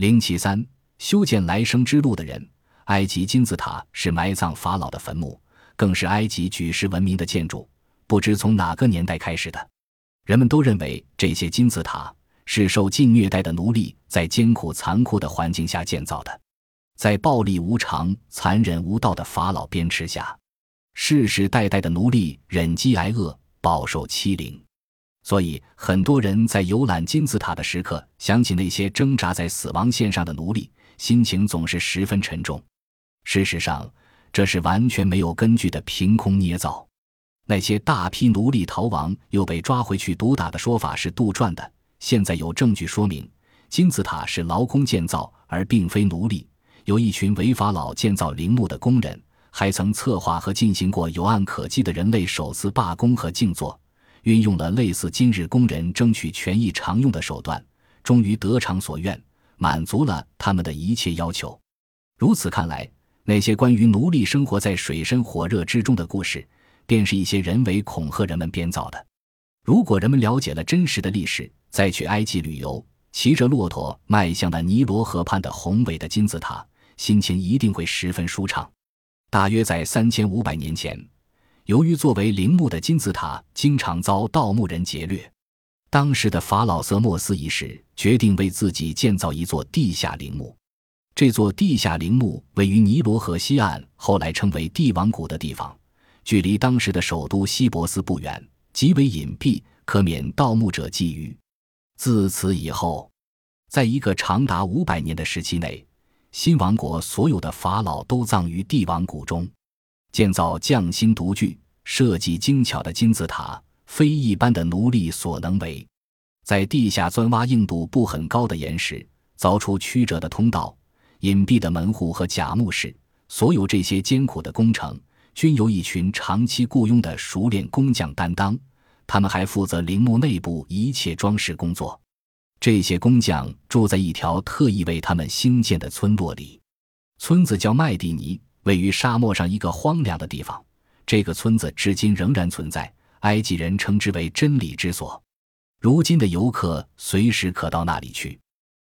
零七三，修建来生之路的人。埃及金字塔是埋葬法老的坟墓，更是埃及举世闻名的建筑。不知从哪个年代开始的，人们都认为这些金字塔是受尽虐待的奴隶在艰苦残酷的环境下建造的，在暴力无常、残忍无道的法老鞭笞下，世世代代的奴隶忍饥挨饿，饱受欺凌。所以，很多人在游览金字塔的时刻，想起那些挣扎在死亡线上的奴隶，心情总是十分沉重。事实上，这是完全没有根据的凭空捏造。那些大批奴隶逃亡又被抓回去毒打的说法是杜撰的。现在有证据说明，金字塔是劳工建造，而并非奴隶。有一群违法老建造陵墓的工人，还曾策划和进行过有案可稽的人类首次罢工和静坐，运用了类似今日工人争取权益常用的手段，终于得偿所愿，满足了他们的一切要求。如此看来，那些关于奴隶生活在水深火热之中的故事，便是一些人为恐吓人们编造的。如果人们了解了真实的历史，再去埃及旅游，骑着骆驼迈向那尼罗河畔的宏伟的金字塔，心情一定会十分舒畅。大约在三千五百年前，由于作为陵墓的金字塔经常遭盗墓人劫掠，当时的法老瑟莫斯一世决定为自己建造一座地下陵墓。这座地下陵墓位于尼罗河西岸，后来称为帝王谷的地方，距离当时的首都希伯斯不远，极为隐蔽，可免盗墓者觊觎。自此以后，在一个长达五百年的时期内，新王国所有的法老都葬于帝王谷中。建造匠心独具、设计精巧的金字塔，非一般的奴隶所能为。在地下钻挖硬度不很高的岩石，凿出曲折的通道。隐蔽的门户和假墓室，所有这些艰苦的工程，均由一群长期雇佣的熟练工匠担当。他们还负责陵墓内部一切装饰工作。这些工匠住在一条特意为他们兴建的村落里，村子叫麦地尼，位于沙漠上一个荒凉的地方。这个村子至今仍然存在，埃及人称之为真理之所。如今的游客随时可到那里去，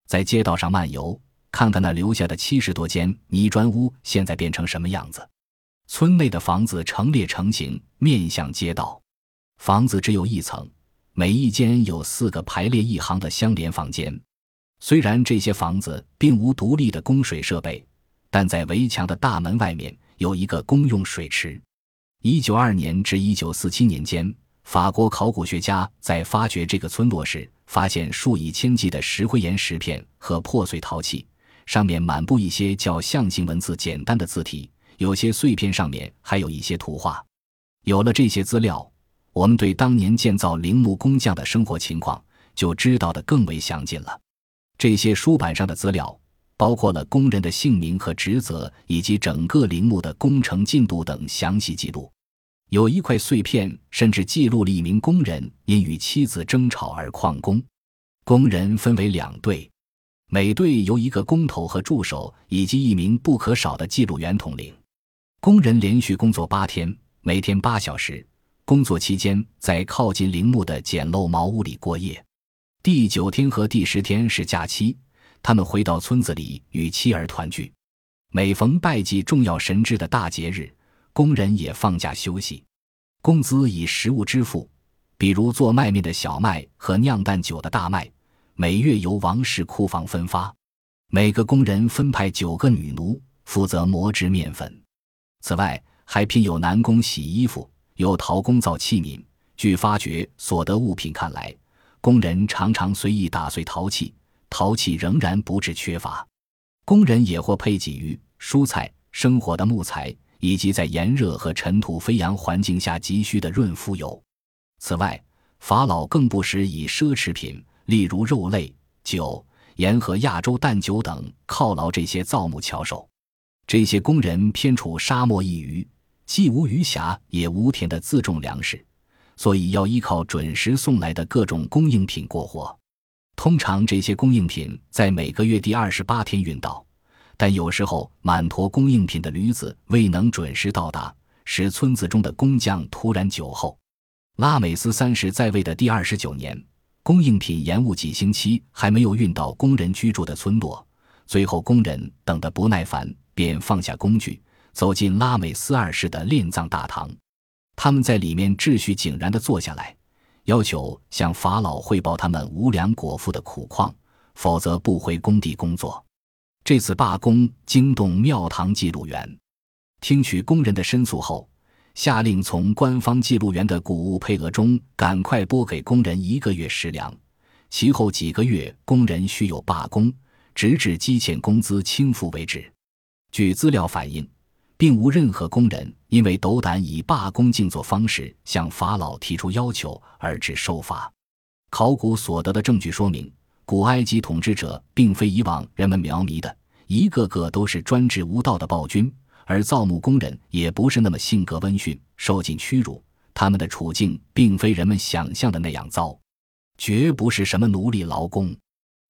在街道上漫游。看看那留下的七十多间泥砖屋，现在变成什么样子？村内的房子成列成行，面向街道。房子只有一层，每一间有四个排列一行的相连房间。虽然这些房子并无独立的供水设备，但在围墙的大门外面有一个公用水池。一九二年至一九四七年间，法国考古学家在发掘这个村落时，发现数以千计的石灰岩石片和破碎陶器。上面满布一些较象形文字简单的字体，有些碎片上面还有一些图画。有了这些资料，我们对当年建造陵墓工匠的生活情况就知道的更为详尽了。这些书板上的资料包括了工人的姓名和职责，以及整个陵墓的工程进度等详细记录。有一块碎片甚至记录了一名工人因与妻子争吵而旷工。工人分为两队。每队由一个工头和助手以及一名不可少的记录员统领。工人连续工作八天，每天八小时。工作期间，在靠近陵墓的简陋茅屋里过夜。第九天和第十天是假期，他们回到村子里与妻儿团聚。每逢拜祭重要神祗的大节日，工人也放假休息。工资以实物支付，比如做麦面的小麦和酿淡酒的大麦。每月由王室库房分发，每个工人分派九个女奴负责磨制面粉。此外，还聘有男工洗衣服，有陶工造器皿。据发掘所得物品看来，工人常常随意打碎陶器，陶器仍然不致缺乏。工人也或配给鱼、蔬菜、生火的木材，以及在炎热和尘土飞扬环境下急需的润肤油。此外，法老更不时以奢侈品。例如肉类、酒、盐和亚洲淡酒等，犒劳这些造木巧手。这些工人偏处沙漠一隅，既无鱼峡也无田的自种粮食，所以要依靠准时送来的各种供应品过活。通常这些供应品在每个月第二十八天运到，但有时候满驮供应品的驴子未能准时到达，使村子中的工匠突然酒后。拉美斯三世在位的第二十九年。供应品延误几星期，还没有运到工人居住的村落，最后，工人等得不耐烦，便放下工具，走进拉美斯二世的殓葬大堂。他们在里面秩序井然地坐下来，要求向法老汇报他们无粮果腹的苦况，否则不回工地工作。这次罢工惊动庙堂记录员，听取工人的申诉后，下令从官方记录员的谷物配额中赶快拨给工人一个月食粮。其后几个月，工人须有罢工。直至积欠工资清付为止。据资料反映，并无任何工人因为斗胆以罢工静坐方式向法老提出要求而致受罚。考古所得的证据说明，古埃及统治者并非以往人们描摹的一个个都是专制无道的暴君，而造木工人也不是那么性格温驯、受尽屈辱。他们的处境并非人们想象的那样糟，绝不是什么奴隶劳工。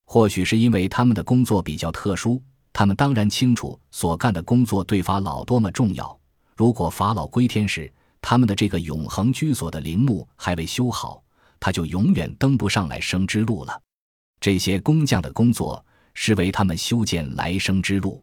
或许是因为他们的工作比较特殊，他们当然清楚所干的工作对法老多么重要。如果法老归天时，他们的这个永恒居所的陵墓还未修好，他就永远登不上来生之路了。这些工匠的工作是为他们修建来生之路。